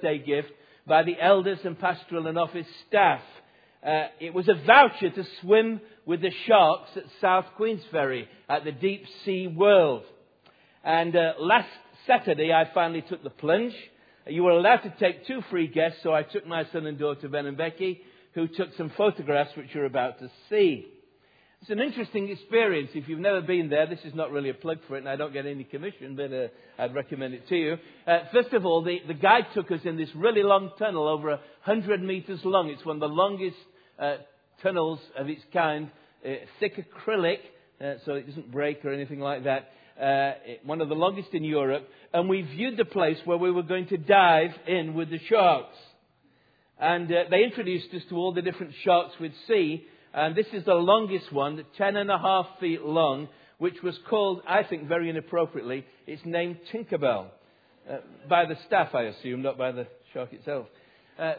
birthday gift by the elders and pastoral and office staff. Uh, it was a voucher to swim with the sharks at South Queensferry at the Deep Sea World. And uh, last Saturday, I finally took the plunge. You were allowed to take two free guests, so I took my son and daughter, Ben and Becky, who took some photographs which you're about to see. It's an interesting experience. If you've never been there, this is not really a plug for it, and I don't get any commission, but uh, I'd recommend it to you. Uh, first of all, the, the, guide took us in this really long tunnel, over 100 meters long. It's one of the longest uh, tunnels of its kind, uh, thick acrylic, uh, so it doesn't break or anything like that. Uh, one of the longest in Europe, and we viewed the place where we were going to dive in with the sharks. And they introduced us to all the different sharks we'd see and this is the longest one, ten and a half feet long, which was called, I think very inappropriately, it's named Tinkerbell. Uh, by the staff, I assume, not by the shark itself. Uh,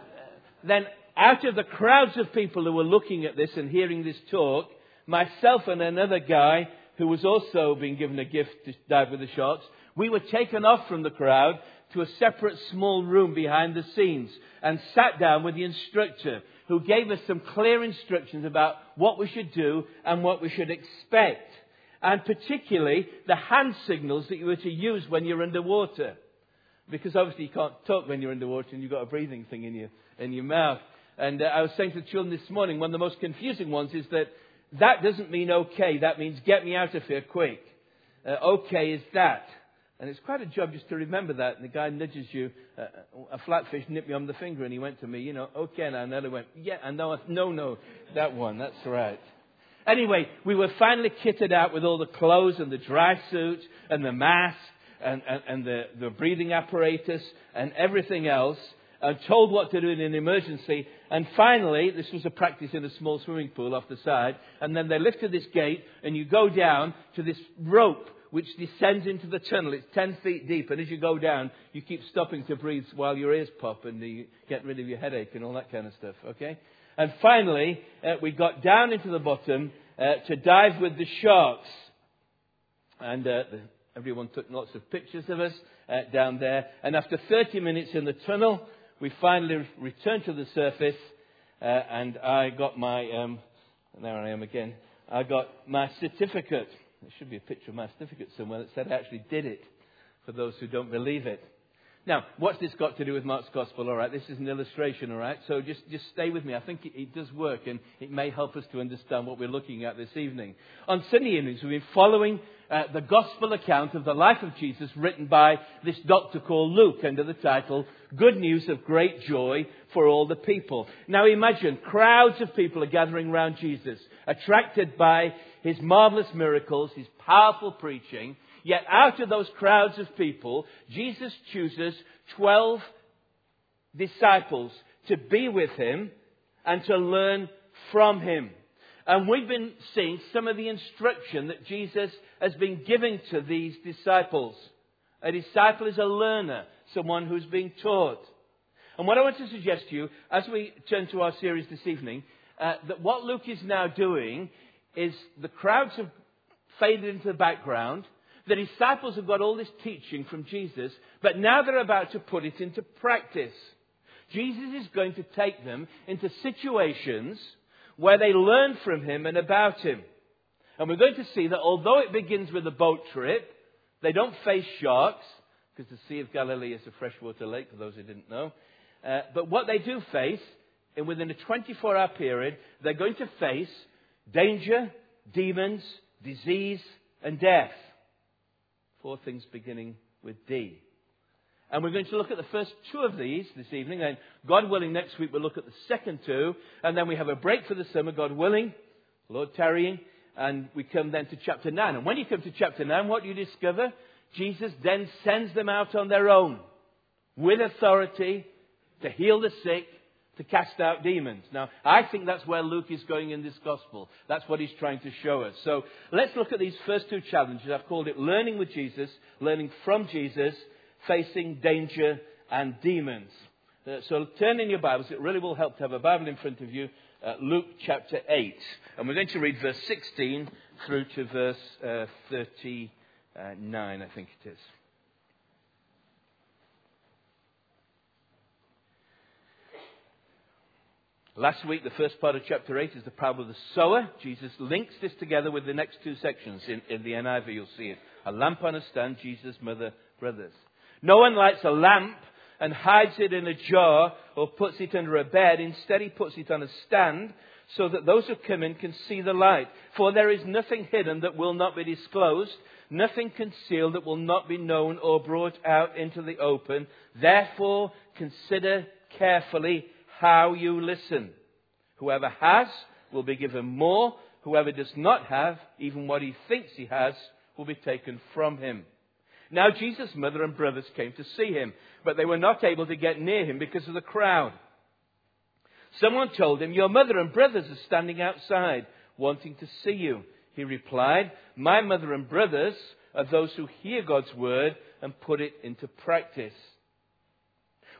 then, out of the crowds of people who were looking at this and hearing this talk, myself and another guy who was also being given a gift to dive with the sharks, we were taken off from the crowd to a separate small room behind the scenes and sat down with the instructor who gave us some clear instructions about what we should do and what we should expect. And particularly the hand signals that you were to use when you're underwater. Because obviously you can't talk when you're underwater and you've got a breathing thing in your, in your mouth. And uh, I was saying to the children this morning, one of the most confusing ones is that that doesn't mean okay. That means get me out of here quick. Uh, okay is that. And it's quite a job just to remember that. And the guy nudges you. Uh, a flatfish nipped me on the finger, and he went to me, you know, okay. And I went, yeah, and no, no, no, that one, that's right. Anyway, we were finally kitted out with all the clothes and the dry suit and the mask and, and, and the, the breathing apparatus and everything else and told what to do in an emergency. And finally, this was a practice in a small swimming pool off the side. And then they lifted this gate, and you go down to this rope which descends into the tunnel. It's 10 feet deep, and as you go down, you keep stopping to breathe while your ears pop and you get rid of your headache and all that kind of stuff, okay? And finally, uh, we got down into the bottom uh, to dive with the sharks. And uh, the, everyone took lots of pictures of us uh, down there. And after 30 minutes in the tunnel, we finally returned to the surface, uh, and I got my, um, there I am again, I got my certificate. There should be a picture of my certificate somewhere that said I actually did it for those who don't believe it. Now, what's this got to do with Mark's Gospel? All right, this is an illustration, all right? So just, just stay with me. I think it, it does work and it may help us to understand what we're looking at this evening. On Sunday evenings, we've been following uh, the Gospel account of the life of Jesus written by this doctor called Luke under the title, Good News of Great Joy for All the People. Now imagine, crowds of people are gathering around Jesus, attracted by his marvelous miracles, his powerful preaching. Yet out of those crowds of people, Jesus chooses 12 disciples to be with him and to learn from him. And we've been seeing some of the instruction that Jesus has been giving to these disciples. A disciple is a learner, someone who's being taught. And what I want to suggest to you, as we turn to our series this evening, uh, that what Luke is now doing is the crowds have faded into the background. The disciples have got all this teaching from Jesus, but now they're about to put it into practice. Jesus is going to take them into situations where they learn from him and about him. And we're going to see that although it begins with a boat trip, they don't face sharks, because the Sea of Galilee is a freshwater lake, for those who didn't know. Uh, but what they do face, and within a 24 hour period, they're going to face danger, demons, disease, and death. Four things beginning with D. And we're going to look at the first two of these this evening. And God willing, next week we'll look at the second two. And then we have a break for the summer, God willing, Lord tarrying. And we come then to chapter 9. And when you come to chapter 9, what do you discover? Jesus then sends them out on their own with authority to heal the sick, to cast out demons. Now, I think that's where Luke is going in this gospel. That's what he's trying to show us. So let's look at these first two challenges. I've called it learning with Jesus, learning from Jesus, facing danger and demons. Uh, so turn in your Bibles. It really will help to have a Bible in front of you. Uh, Luke chapter 8. And we're going to read verse 16 through to verse uh, 39, I think it is. Last week, the first part of chapter 8 is the parable of the sower. Jesus links this together with the next two sections. In, in the NIV, you'll see it. A lamp on a stand, Jesus' mother, brothers. No one lights a lamp and hides it in a jar or puts it under a bed. Instead, he puts it on a stand so that those who come in can see the light. For there is nothing hidden that will not be disclosed, nothing concealed that will not be known or brought out into the open. Therefore, consider carefully how you listen. Whoever has will be given more. Whoever does not have, even what he thinks he has, will be taken from him. Now Jesus' mother and brothers came to see him, but they were not able to get near him because of the crowd. Someone told him, Your mother and brothers are standing outside, wanting to see you. He replied, My mother and brothers are those who hear God's word and put it into practice.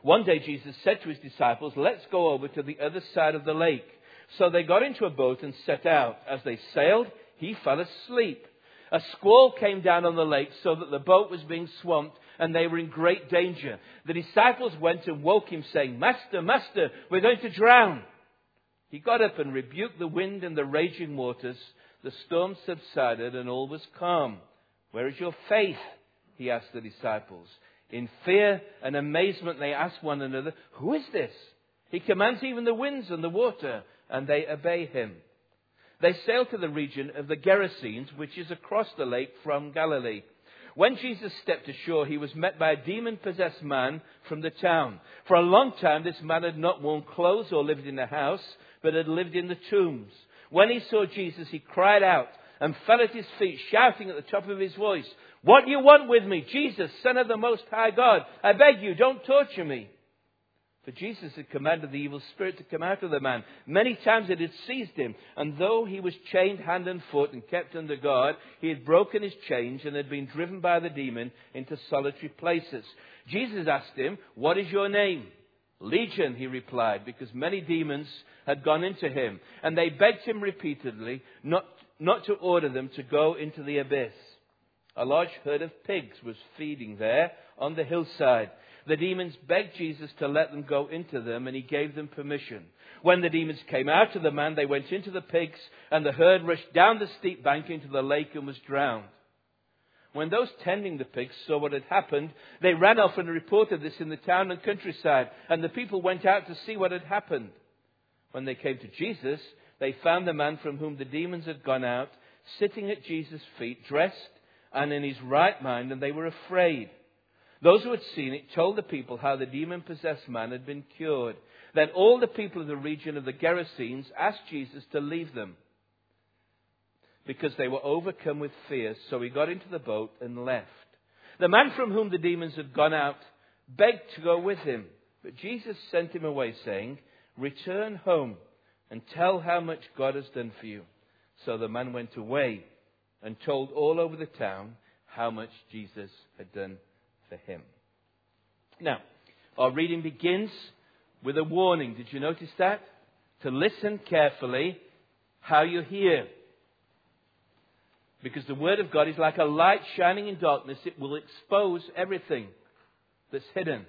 One day Jesus said to his disciples, Let's go over to the other side of the lake. So they got into a boat and set out. As they sailed, he fell asleep. A squall came down on the lake so that the boat was being swamped and they were in great danger. The disciples went and woke him saying, Master, Master, we're going to drown. He got up and rebuked the wind and the raging waters. The storm subsided and all was calm. Where is your faith? He asked the disciples. In fear and amazement, they ask one another, Who is this? He commands even the winds and the water, and they obey him. They sail to the region of the Gerasenes, which is across the lake from Galilee. When Jesus stepped ashore, he was met by a demon possessed man from the town. For a long time, this man had not worn clothes or lived in a house, but had lived in the tombs. When he saw Jesus, he cried out and fell at his feet, shouting at the top of his voice, what do you want with me? Jesus, Son of the Most High God. I beg you, don't torture me. For Jesus had commanded the evil spirit to come out of the man. Many times it had seized him, and though he was chained hand and foot and kept under guard, he had broken his chains and had been driven by the demon into solitary places. Jesus asked him, What is your name? Legion, he replied, because many demons had gone into him, and they begged him repeatedly not, not to order them to go into the abyss. A large herd of pigs was feeding there on the hillside. The demons begged Jesus to let them go into them, and he gave them permission. When the demons came out of the man, they went into the pigs, and the herd rushed down the steep bank into the lake and was drowned. When those tending the pigs saw what had happened, they ran off and reported this in the town and countryside, and the people went out to see what had happened. When they came to Jesus, they found the man from whom the demons had gone out, sitting at Jesus' feet, dressed and in his right mind, and they were afraid. Those who had seen it told the people how the demon possessed man had been cured. Then all the people of the region of the Gerasenes asked Jesus to leave them because they were overcome with fear. So he got into the boat and left. The man from whom the demons had gone out begged to go with him, but Jesus sent him away, saying, Return home and tell how much God has done for you. So the man went away and told all over the town how much Jesus had done for him. Now, our reading begins with a warning. Did you notice that? To listen carefully how you hear. Because the Word of God is like a light shining in darkness, it will expose everything that's hidden.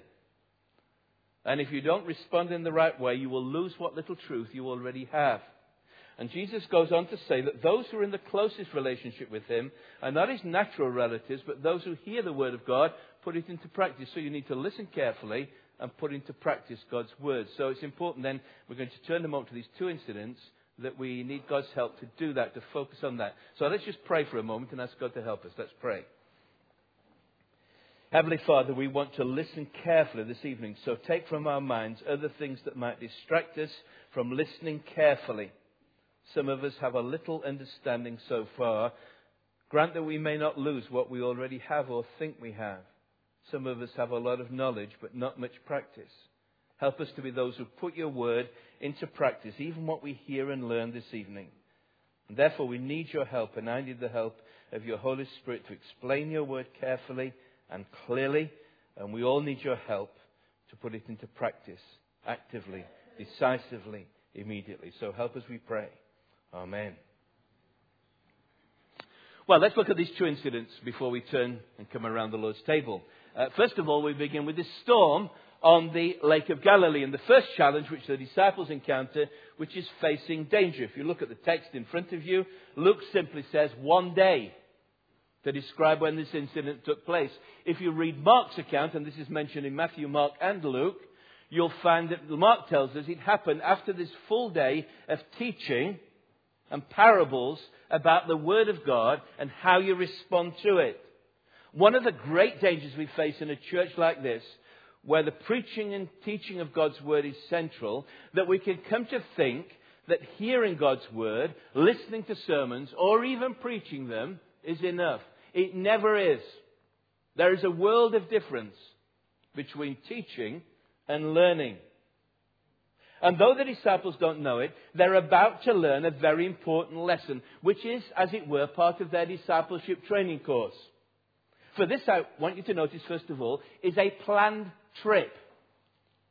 And if you don't respond in the right way, you will lose what little truth you already have. And Jesus goes on to say that those who are in the closest relationship with him are not his natural relatives, but those who hear the word of God put it into practice. So you need to listen carefully and put into practice God's word. So it's important then, we're going to turn them up to these two incidents, that we need God's help to do that, to focus on that. So let's just pray for a moment and ask God to help us. Let's pray. Heavenly Father, we want to listen carefully this evening. So take from our minds other things that might distract us from listening carefully. Some of us have a little understanding so far. Grant that we may not lose what we already have or think we have. Some of us have a lot of knowledge, but not much practice. Help us to be those who put your word into practice, even what we hear and learn this evening. And therefore, we need your help, and I need the help of your Holy Spirit to explain your word carefully and clearly. And we all need your help to put it into practice actively, decisively, immediately. So help us, we pray. Amen. Well, let's look at these two incidents before we turn and come around the Lord's table. Uh, first of all, we begin with this storm on the Lake of Galilee. And the first challenge which the disciples encounter, which is facing danger. If you look at the text in front of you, Luke simply says one day to describe when this incident took place. If you read Mark's account, and this is mentioned in Matthew, Mark, and Luke, you'll find that Mark tells us it happened after this full day of teaching and parables about the Word of God and how you respond to it. One of the great dangers we face in a church like this, where the preaching and teaching of God's Word is central, that we can come to think that hearing God's Word, listening to sermons, or even preaching them is enough. It never is. There is a world of difference between teaching and learning. And though the disciples don't know it, they're about to learn a very important lesson, which is, as it were, part of their discipleship training course. For this, I want you to notice, first of all, is a planned trip.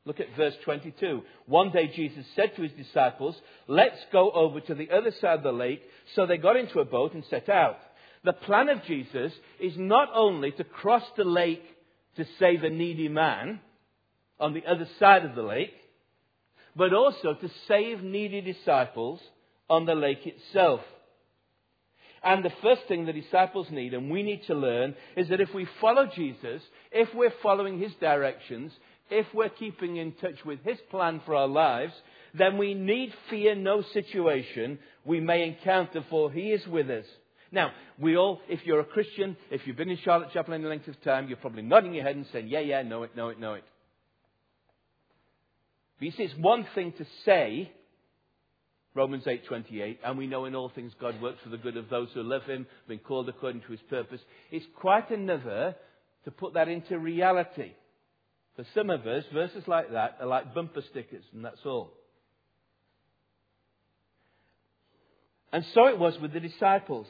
Look at verse 22. One day Jesus said to his disciples, Let's go over to the other side of the lake. So they got into a boat and set out. The plan of Jesus is not only to cross the lake to save a needy man on the other side of the lake, but also to save needy disciples on the lake itself. And the first thing the disciples need, and we need to learn, is that if we follow Jesus, if we're following his directions, if we're keeping in touch with his plan for our lives, then we need fear no situation we may encounter, for he is with us. Now, we all, if you're a Christian, if you've been in Charlotte Chapel any length of time, you're probably nodding your head and saying, yeah, yeah, know it, know it, know it. But you see, it's one thing to say, Romans 8:28, and we know in all things God works for the good of those who love Him, been called according to His purpose. It's quite another to put that into reality. For some of us, verses like that are like bumper stickers, and that's all. And so it was with the disciples.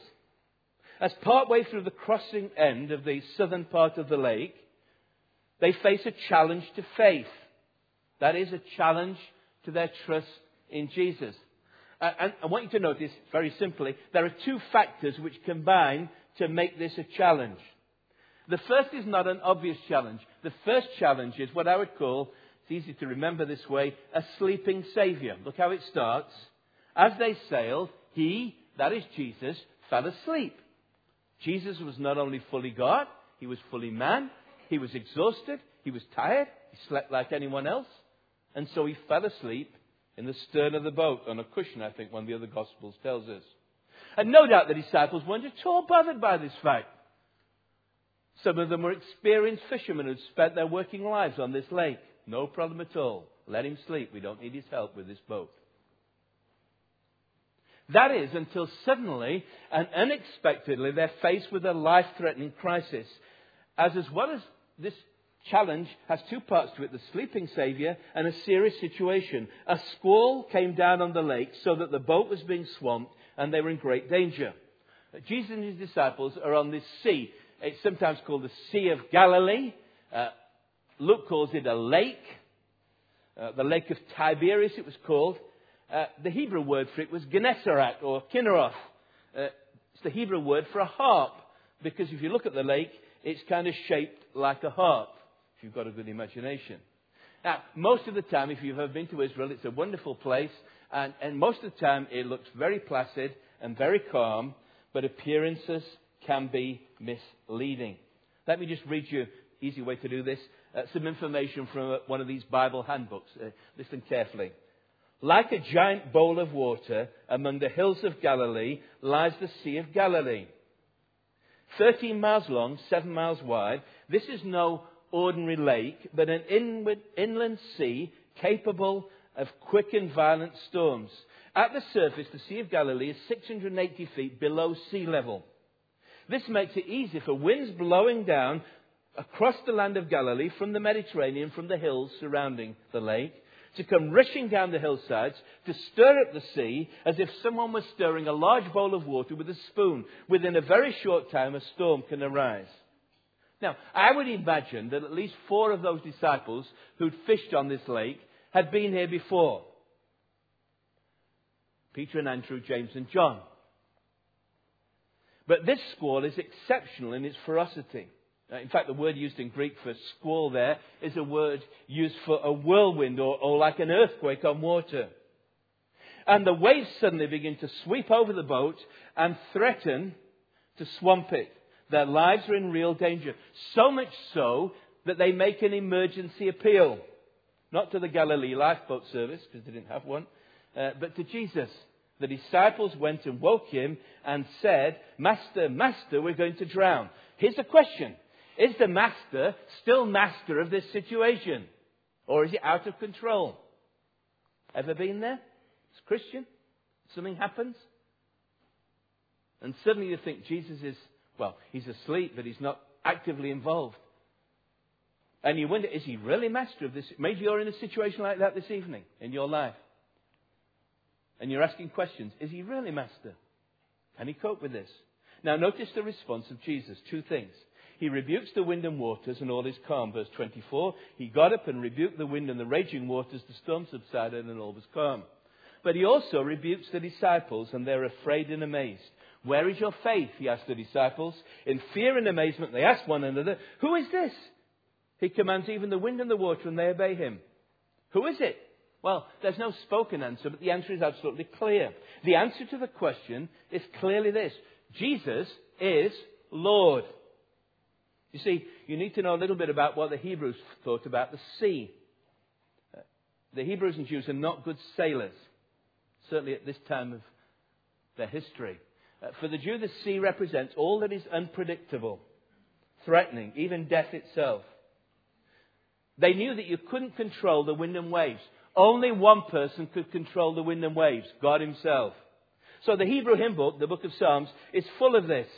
As partway through the crossing end of the southern part of the lake, they face a challenge to faith. That is a challenge to their trust in Jesus. Uh, and I want you to notice, very simply, there are two factors which combine to make this a challenge. The first is not an obvious challenge. The first challenge is what I would call, it's easy to remember this way, a sleeping Saviour. Look how it starts. As they sailed, he, that is Jesus, fell asleep. Jesus was not only fully God, he was fully man, he was exhausted, he was tired, he slept like anyone else. And so he fell asleep in the stern of the boat on a cushion, I think one of the other Gospels tells us. And no doubt the disciples weren't at all bothered by this fact. Some of them were experienced fishermen who'd spent their working lives on this lake. No problem at all. Let him sleep. We don't need his help with this boat. That is until suddenly and unexpectedly they're faced with a life threatening crisis. As as well as this challenge has two parts to it the sleeping Saviour and a serious situation. A squall came down on the lake so that the boat was being swamped and they were in great danger. Jesus and his disciples are on this sea. It's sometimes called the Sea of Galilee. Uh, Luke calls it a lake. Uh, the Lake of Tiberias, it was called. Uh, the Hebrew word for it was Gennesaret or Kinneroth. Uh, it's the Hebrew word for a harp because if you look at the lake, it's kind of shaped like a harp you've got a good imagination. Now, most of the time, if you've ever been to Israel, it's a wonderful place, and, and most of the time it looks very placid and very calm, but appearances can be misleading. Let me just read you, easy way to do this, uh, some information from uh, one of these Bible handbooks. Uh, listen carefully. Like a giant bowl of water among the hills of Galilee lies the Sea of Galilee. 13 miles long, 7 miles wide. This is no ordinary lake, but an inward, inland sea capable of quick and violent storms. At the surface, the Sea of Galilee is 680 feet below sea level. This makes it easy for winds blowing down across the land of Galilee from the Mediterranean, from the hills surrounding the lake, to come rushing down the hillsides to stir up the sea as if someone was stirring a large bowl of water with a spoon. Within a very short time, a storm can arise. Now, I would imagine that at least four of those disciples who'd fished on this lake had been here before Peter and Andrew, James and John. But this squall is exceptional in its ferocity. Uh, in fact, the word used in Greek for squall there is a word used for a whirlwind or, or like an earthquake on water. And the waves suddenly begin to sweep over the boat and threaten to swamp it. Their lives are in real danger. So much so that they make an emergency appeal. Not to the Galilee lifeboat service, because they didn't have one, uh, but to Jesus. The disciples went and woke him and said, Master, Master, we're going to drown. Here's the question Is the Master still master of this situation? Or is he out of control? Ever been there? As Christian? Something happens? And suddenly you think Jesus is, well, he's asleep, but he's not actively involved. And you wonder, is he really master of this? Maybe you're in a situation like that this evening in your life. And you're asking questions. Is he really master? Can he cope with this? Now notice the response of Jesus. Two things. He rebukes the wind and waters and all is calm. Verse 24. He got up and rebuked the wind and the raging waters. The storm subsided and all was calm. But he also rebukes the disciples and they're afraid and amazed. Where is your faith? He asked the disciples. In fear and amazement, they ask one another, Who is this? He commands even the wind and the water, and they obey him. Who is it? Well, there's no spoken answer, but the answer is absolutely clear. The answer to the question is clearly this Jesus is Lord. You see, you need to know a little bit about what the Hebrews thought about the sea. The Hebrews and Jews are not good sailors, certainly at this time of their history. Uh, for the Jew, the sea represents all that is unpredictable, threatening, even death itself. They knew that you couldn't control the wind and waves. Only one person could control the wind and waves God Himself. So the Hebrew hymn book, the book of Psalms, is full of this.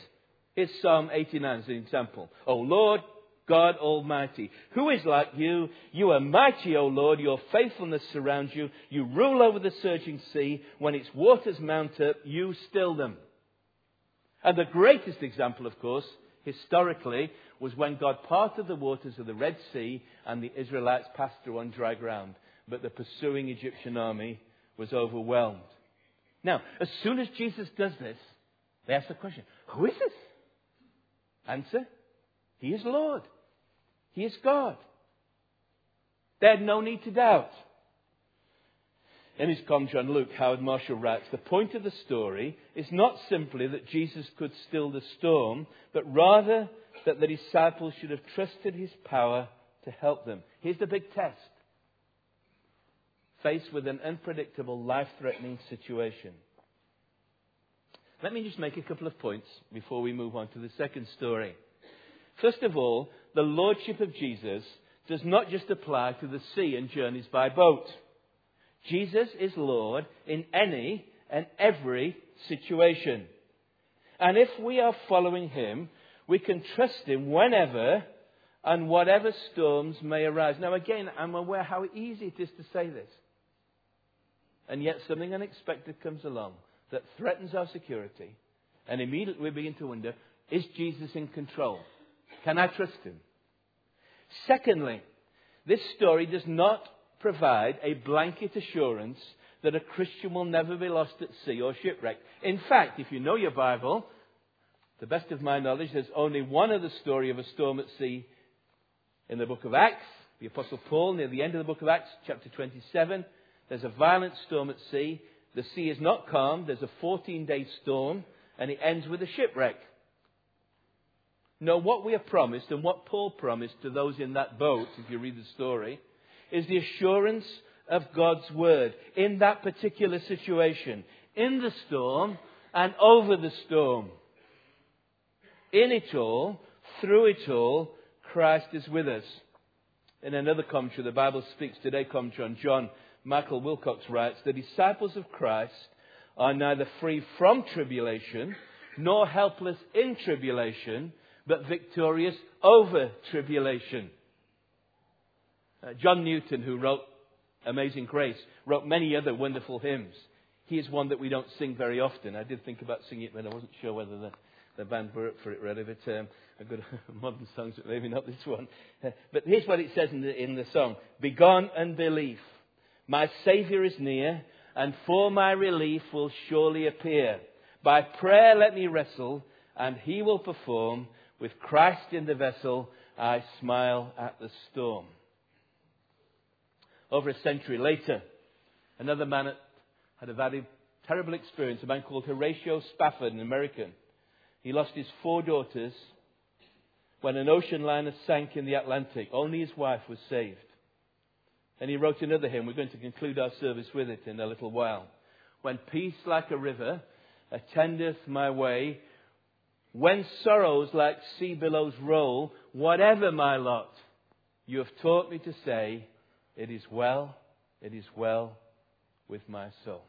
Here's Psalm 89 as an example. O Lord, God Almighty, who is like you? You are mighty, O Lord. Your faithfulness surrounds you. You rule over the surging sea. When its waters mount up, you still them. And the greatest example, of course, historically, was when God parted the waters of the Red Sea and the Israelites passed through on dry ground. But the pursuing Egyptian army was overwhelmed. Now, as soon as Jesus does this, they ask the question, who is this? Answer, he is Lord. He is God. They had no need to doubt. In his commentary on Luke, Howard Marshall writes, the point of the story is not simply that Jesus could still the storm, but rather that the disciples should have trusted his power to help them. Here's the big test. Faced with an unpredictable, life threatening situation. Let me just make a couple of points before we move on to the second story. First of all, the Lordship of Jesus does not just apply to the sea and journeys by boat. Jesus is Lord in any and every situation. And if we are following Him, we can trust Him whenever and whatever storms may arise. Now, again, I'm aware how easy it is to say this. And yet, something unexpected comes along that threatens our security. And immediately we begin to wonder is Jesus in control? Can I trust Him? Secondly, this story does not provide a blanket assurance that a Christian will never be lost at sea or shipwrecked. In fact, if you know your Bible, the best of my knowledge, there's only one other story of a storm at sea in the book of Acts. The Apostle Paul, near the end of the book of Acts, chapter 27, there's a violent storm at sea. The sea is not calm. There's a 14 day storm, and it ends with a shipwreck. Now, what we are promised and what Paul promised to those in that boat, if you read the story, is the assurance of God's word in that particular situation, in the storm and over the storm. In it all, through it all, Christ is with us. In another commentary, the Bible speaks today, commentary on John, Michael Wilcock writes, the disciples of Christ are neither free from tribulation nor helpless in tribulation, but victorious over tribulation. Uh, John Newton, who wrote Amazing Grace, wrote many other wonderful hymns. He is one that we don't sing very often. I did think about singing it, but I wasn't sure whether the, the band were up for it really. But um, I've modern songs, but maybe not this one. Uh, but here's what it says in the, in the song Begone unbelief. My Saviour is near, and for my relief will surely appear. By prayer let me wrestle, and he will perform With Christ in the vessel, I smile at the storm. Over a century later, another man had a very terrible experience, a man called Horatio Spafford, an American. He lost his four daughters when an ocean liner sank in the Atlantic. Only his wife was saved. And he wrote another hymn. We're going to conclude our service with it in a little while. When peace like a river attendeth my way, when sorrows like sea billows roll, whatever my lot, you have taught me to say, It is well, it is well with my soul.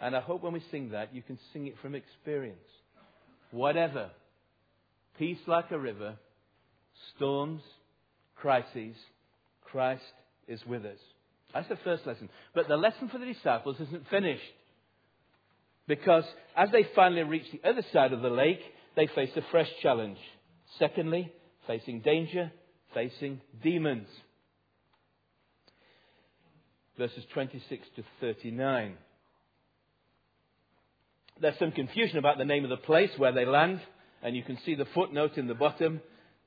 And I hope when we sing that, you can sing it from experience. Whatever, peace like a river, storms, crises, Christ is with us. That's the first lesson. But the lesson for the disciples isn't finished. Because as they finally reach the other side of the lake, they face a fresh challenge. Secondly, facing danger, facing demons. Verses 26 to 39. There's some confusion about the name of the place where they land, and you can see the footnote in the bottom.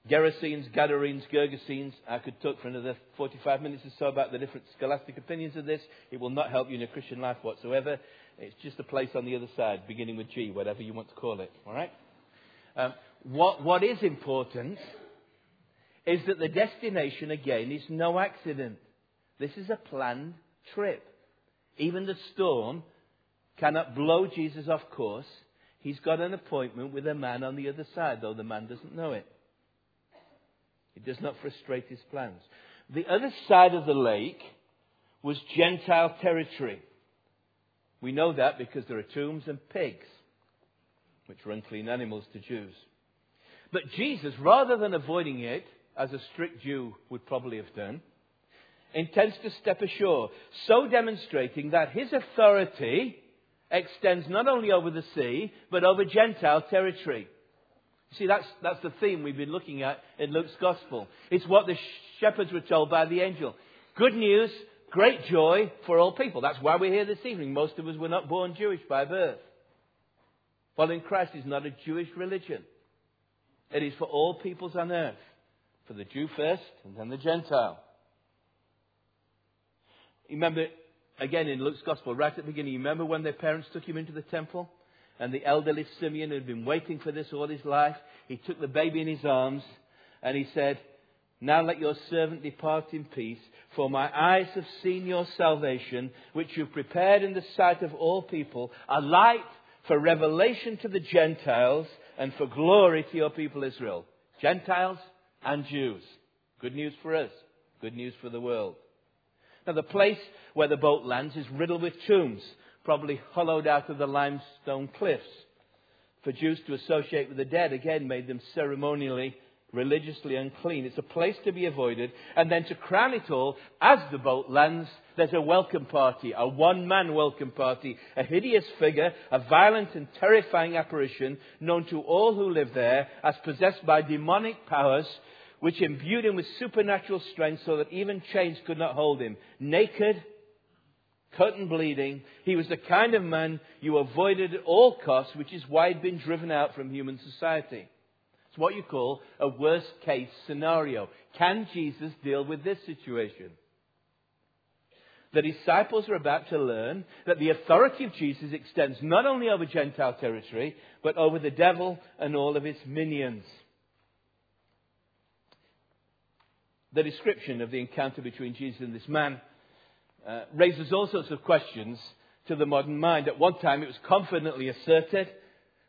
Gerasenes, Gadarenes, Gergesenes. I could talk for another 45 minutes or so about the different scholastic opinions of this. It will not help you in your Christian life whatsoever. It's just a place on the other side, beginning with G, whatever you want to call it. All right? Um, what, what is important is that the destination, again, is no accident. This is a planned trip. Even the storm cannot blow Jesus off course. He's got an appointment with a man on the other side, though the man doesn't know it. It does not frustrate his plans. The other side of the lake was Gentile territory. We know that because there are tombs and pigs, which are unclean animals to Jews. But Jesus, rather than avoiding it, as a strict Jew would probably have done, intends to step ashore, so demonstrating that his authority extends not only over the sea, but over Gentile territory. See, that's, that's the theme we've been looking at in Luke's Gospel. It's what the shepherds were told by the angel. Good news, great joy for all people. That's why we're here this evening. Most of us were not born Jewish by birth. Following Christ is not a Jewish religion. It is for all peoples on earth. For the Jew first, and then the Gentile. You remember, again in Luke's Gospel, right at the beginning, you remember when their parents took him into the temple? And the elderly Simeon who had been waiting for this all his life. He took the baby in his arms and he said, Now let your servant depart in peace, for my eyes have seen your salvation, which you've prepared in the sight of all people, a light for revelation to the Gentiles and for glory to your people Israel. Gentiles and Jews. Good news for us. Good news for the world. Now the place where the boat lands is riddled with tombs probably hollowed out of the limestone cliffs. For Jews to associate with the dead again made them ceremonially, religiously unclean. It's a place to be avoided. And then to crown it all, as the boat lands, there's a welcome party, a one man welcome party, a hideous figure, a violent and terrifying apparition known to all who live there as possessed by demonic powers which imbued him with supernatural strength so that even chains could not hold him. Naked, cut and bleeding. He was the kind of man you avoided at all costs, which is why he'd been driven out from human society. It's what you call a worst case scenario. Can Jesus deal with this situation? The disciples are about to learn that the authority of Jesus extends not only over Gentile territory, but over the devil and all of his minions. The description of the encounter between Jesus and this man uh, raises all sorts of questions to the modern mind. At one time, it was confidently asserted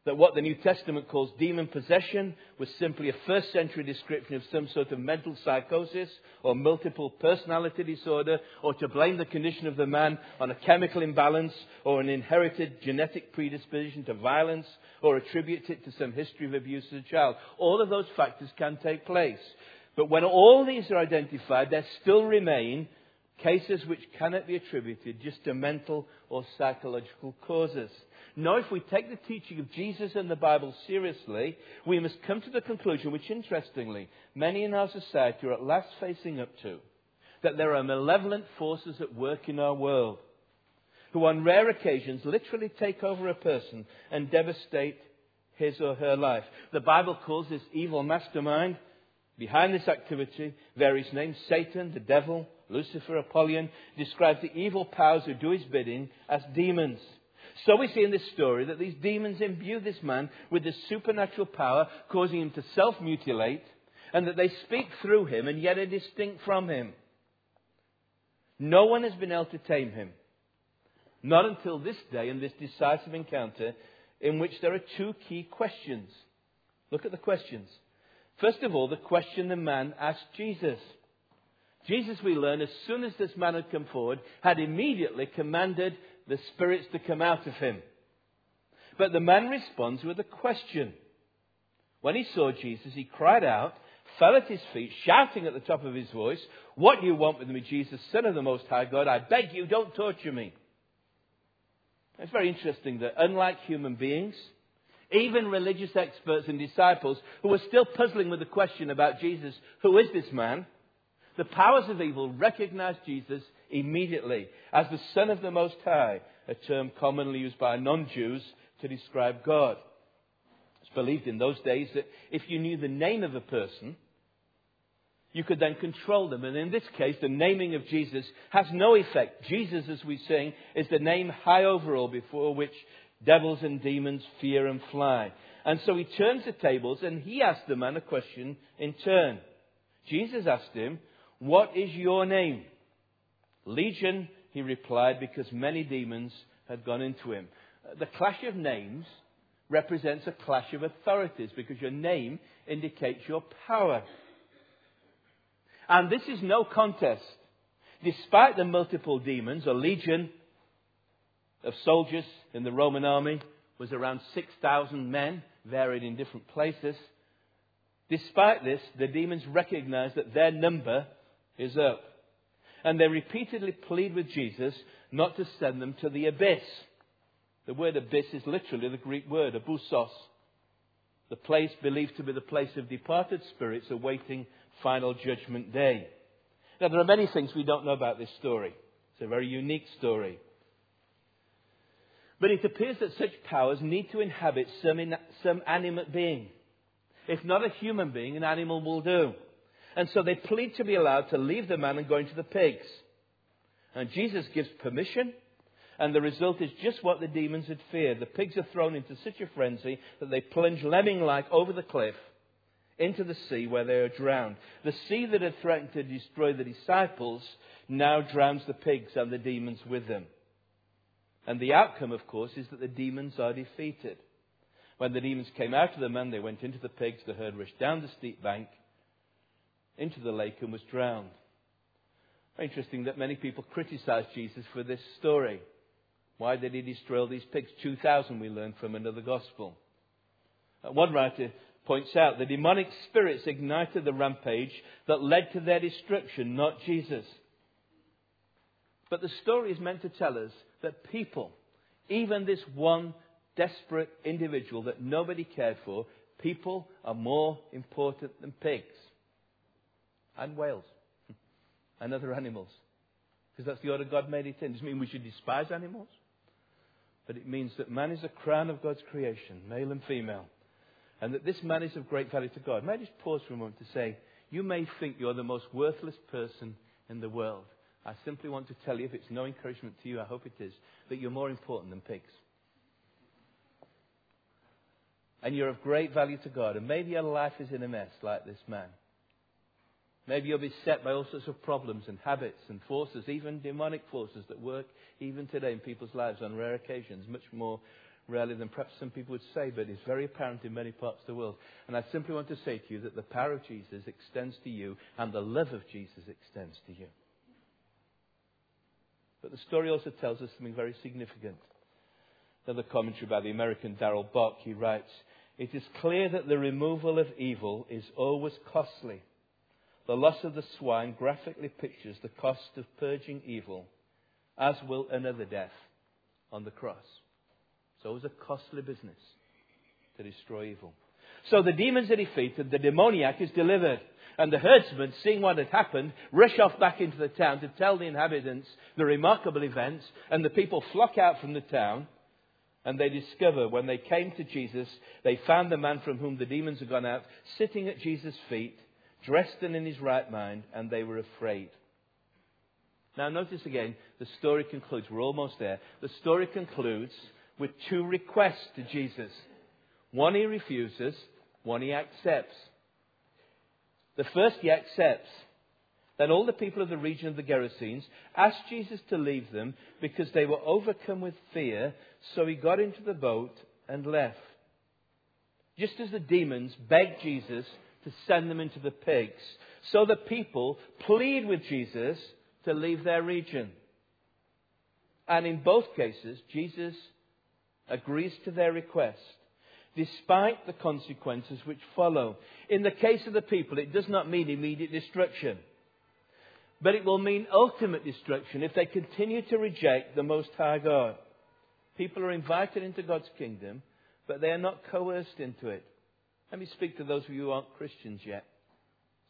that what the New Testament calls demon possession was simply a first century description of some sort of mental psychosis or multiple personality disorder, or to blame the condition of the man on a chemical imbalance or an inherited genetic predisposition to violence, or attribute it to some history of abuse as a child. All of those factors can take place. But when all these are identified, there still remain cases which cannot be attributed just to mental or psychological causes. Now, if we take the teaching of Jesus and the Bible seriously, we must come to the conclusion, which interestingly, many in our society are at last facing up to, that there are malevolent forces at work in our world who, on rare occasions, literally take over a person and devastate his or her life. The Bible calls this evil mastermind behind this activity various names Satan, the devil, Lucifer, Apollyon, describes the evil powers who do his bidding as demons. So we see in this story that these demons imbue this man with this supernatural power, causing him to self mutilate, and that they speak through him and yet are distinct from him. No one has been able to tame him. Not until this day and this decisive encounter, in which there are two key questions. Look at the questions. First of all, the question the man asked Jesus. Jesus, we learn, as soon as this man had come forward, had immediately commanded the spirits to come out of him. But the man responds with a question. When he saw Jesus, he cried out, fell at his feet, shouting at the top of his voice, What do you want with me, Jesus, Son of the Most High God? I beg you, don't torture me. It's very interesting that unlike human beings, even religious experts and disciples who were still puzzling with the question about Jesus, who is this man? The powers of evil recognized Jesus immediately as the Son of the Most High, a term commonly used by non Jews to describe God. It's believed in those days that if you knew the name of a person, you could then control them. And in this case, the naming of Jesus has no effect. Jesus, as we sing, is the name high over all before which devils and demons fear and fly. And so he turns the tables and he asks the man a question in turn. Jesus asked him, What is your name? Legion, he replied, because many demons had gone into him. Uh, the clash of names represents a clash of authorities because your name indicates your power. And this is no contest. Despite the multiple demons, a legion of soldiers in the Roman army was around 6,000 men, varied in different places. Despite this, the demons recognize that their number is up. And they repeatedly plead with Jesus not to send them to the abyss. The word abyss is literally the Greek word, abyssos, the place believed to be the place of departed spirits awaiting final judgment day. Now, there are many things we don't know about this story. It's a very unique story. But it appears that such powers need to inhabit some, in, some animate being. If not a human being, an animal will do. And so they plead to be allowed to leave the man and go into the pigs. And Jesus gives permission, and the result is just what the demons had feared. The pigs are thrown into such a frenzy that they plunge lemming like over the cliff into the sea where they are drowned. The sea that had threatened to destroy the disciples now drowns the pigs and the demons with them. And the outcome, of course, is that the demons are defeated. When the demons came out of the man, they went into the pigs. The herd rushed down the steep bank into the lake and was drowned. Very interesting that many people criticize Jesus for this story. Why did he destroy these pigs? 2,000 we learn from another gospel. Uh, one writer points out the demonic spirits ignited the rampage that led to their destruction, not Jesus. But the story is meant to tell us that people, even this one desperate individual that nobody cared for, people are more important than pigs and whales and other animals. Because that's the order God made it in. Doesn't mean we should despise animals, but it means that man is a crown of God's creation, male and female and that this man is of great value to God. May I just pause for a moment to say, you may think you're the most worthless person in the world. I simply want to tell you, if it's no encouragement to you, I hope it is, that you're more important than pigs. And you're of great value to God. And maybe your life is in a mess like this man. Maybe you're beset by all sorts of problems and habits and forces, even demonic forces that work even today in people's lives on rare occasions, much more rarely than perhaps some people would say, but it's very apparent in many parts of the world. And I simply want to say to you that the power of Jesus extends to you and the love of Jesus extends to you. But the story also tells us something very significant. Another commentary by the American Darrell Bock, he writes, It is clear that the removal of evil is always costly. The loss of the swine graphically pictures the cost of purging evil, as will another death on the cross. So it was a costly business to destroy evil. So the demons are defeated, the demoniac is delivered, and the herdsmen, seeing what had happened, rush off back into the town to tell the inhabitants the remarkable events, and the people flock out from the town. And they discover when they came to Jesus, they found the man from whom the demons had gone out sitting at Jesus' feet, dressed and in his right mind, and they were afraid. Now, notice again, the story concludes. We're almost there. The story concludes with two requests to Jesus. One he refuses, one he accepts. The first he accepts. Then all the people of the region of the Gerasenes asked Jesus to leave them because they were overcome with fear, so he got into the boat and left. Just as the demons begged Jesus to send them into the pigs, so the people plead with Jesus to leave their region. And in both cases, Jesus agrees to their request, despite the consequences which follow. In the case of the people, it does not mean immediate destruction, but it will mean ultimate destruction if they continue to reject the Most High God. People are invited into God's kingdom, but they are not coerced into it. Let me speak to those of you who aren't Christians yet.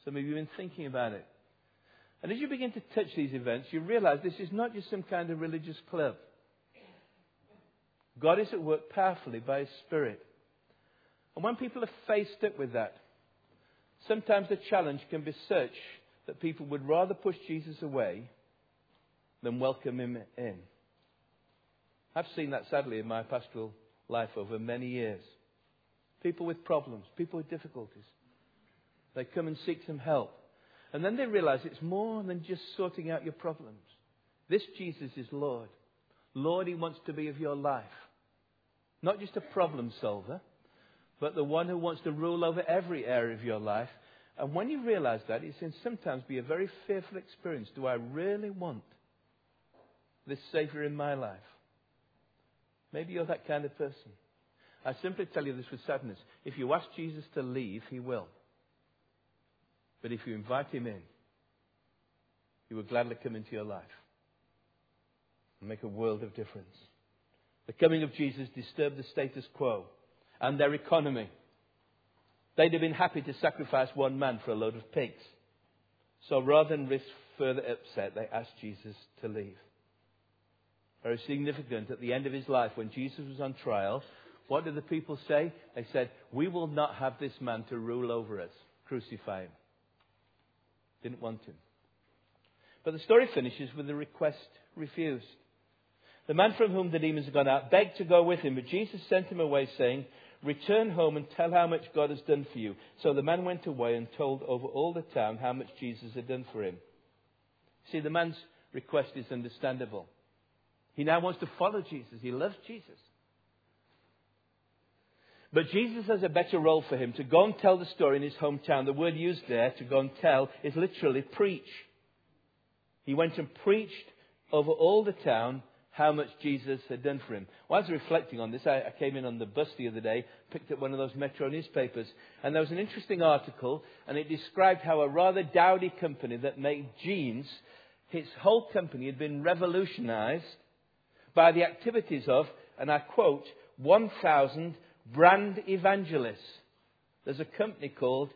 Some of you have been thinking about it. And as you begin to touch these events, you realize this is not just some kind of religious club. God is at work powerfully by His Spirit. And when people are faced up with that, sometimes the challenge can be such that people would rather push Jesus away than welcome Him in. I've seen that sadly in my pastoral life over many years. People with problems, people with difficulties. They come and seek some help. And then they realize it's more than just sorting out your problems. This Jesus is Lord. Lord, He wants to be of your life. Not just a problem solver, but the one who wants to rule over every area of your life. And when you realize that, it can sometimes be a very fearful experience. Do I really want this Savior in my life? Maybe you're that kind of person. I simply tell you this with sadness. If you ask Jesus to leave, He will. But if you invite Him in, He will gladly come into your life and make a world of difference. The coming of Jesus disturbed the status quo and their economy. They'd have been happy to sacrifice one man for a load of pigs. So rather than risk further upset, they asked Jesus to leave. Very significant at the end of his life, when Jesus was on trial, what did the people say? They said, We will not have this man to rule over us. Crucify him. Didn't want him. But the story finishes with the request refused. The man from whom the demons had gone out begged to go with him, but Jesus sent him away, saying, Return home and tell how much God has done for you. So the man went away and told over all the town how much Jesus had done for him. See, the man's request is understandable. He now wants to follow Jesus. He loves Jesus. But Jesus has a better role for him to go and tell the story in his hometown. The word used there, to go and tell, is literally preach. He went and preached over all the town how much Jesus had done for him. While I was reflecting on this, I, I, came in on the bus the other day, picked up one of those Metro newspapers, and there was an interesting article, and it described how a rather dowdy company that made jeans, its whole company had been revolutionized by the activities of, and I quote, 1,000 brand evangelists. There's a company called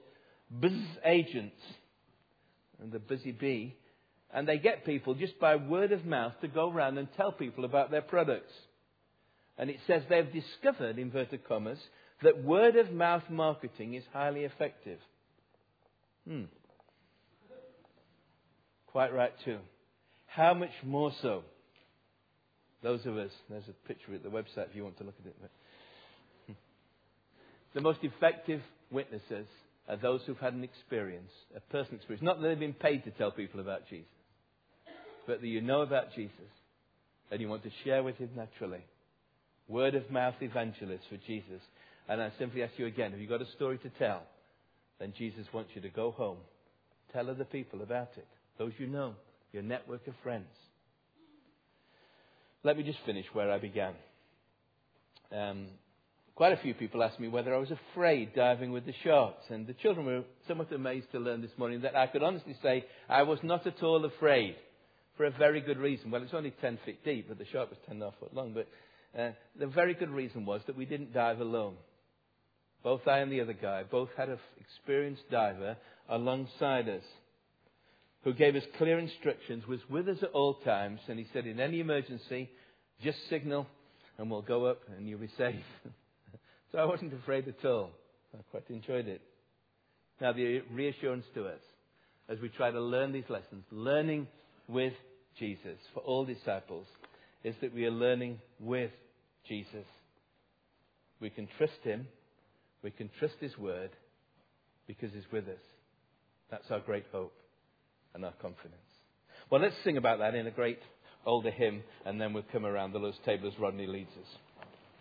Buzz Agents, and the busy bee and they get people just by word of mouth to go around and tell people about their products. And it says they've discovered, inverted commas, that word of mouth marketing is highly effective. Hmm. Quite right, too. How much more so? Those of us, there's a picture at the website if you want to look at it. The most effective witnesses are those who've had an experience, a personal experience. Not that they've been paid to tell people about Jesus but that you know about Jesus and you want to share with him naturally. Word of mouth evangelists for Jesus. And I simply ask you again, have you got a story to tell? Then Jesus wants you to go home, tell other people about it, those you know, your network of friends. Let me just finish where I began. Um, quite a few people asked me whether I was afraid diving with the sharks, and the children were somewhat amazed to learn this morning that I could honestly say I was not at all afraid for a very good reason. Well, it's only 10 feet deep, but the shark was 10 and a half foot long. But uh, the very good reason was that we didn't dive alone. Both I and the other guy both had an experienced diver alongside us who gave us clear instructions, was with us at all times, and he said, in any emergency, just signal, and we'll go up and you'll be safe. so I wasn't afraid at all. I quite enjoyed it. Now, the reassurance to us as we try to learn these lessons, learning with Jesus for all disciples, is that we are learning with Jesus. We can trust Him, we can trust His Word because He's with us. That's our great hope and our confidence. Well, let's sing about that in a great older hymn, and then we'll come around the Lord's table as Rodney leads us.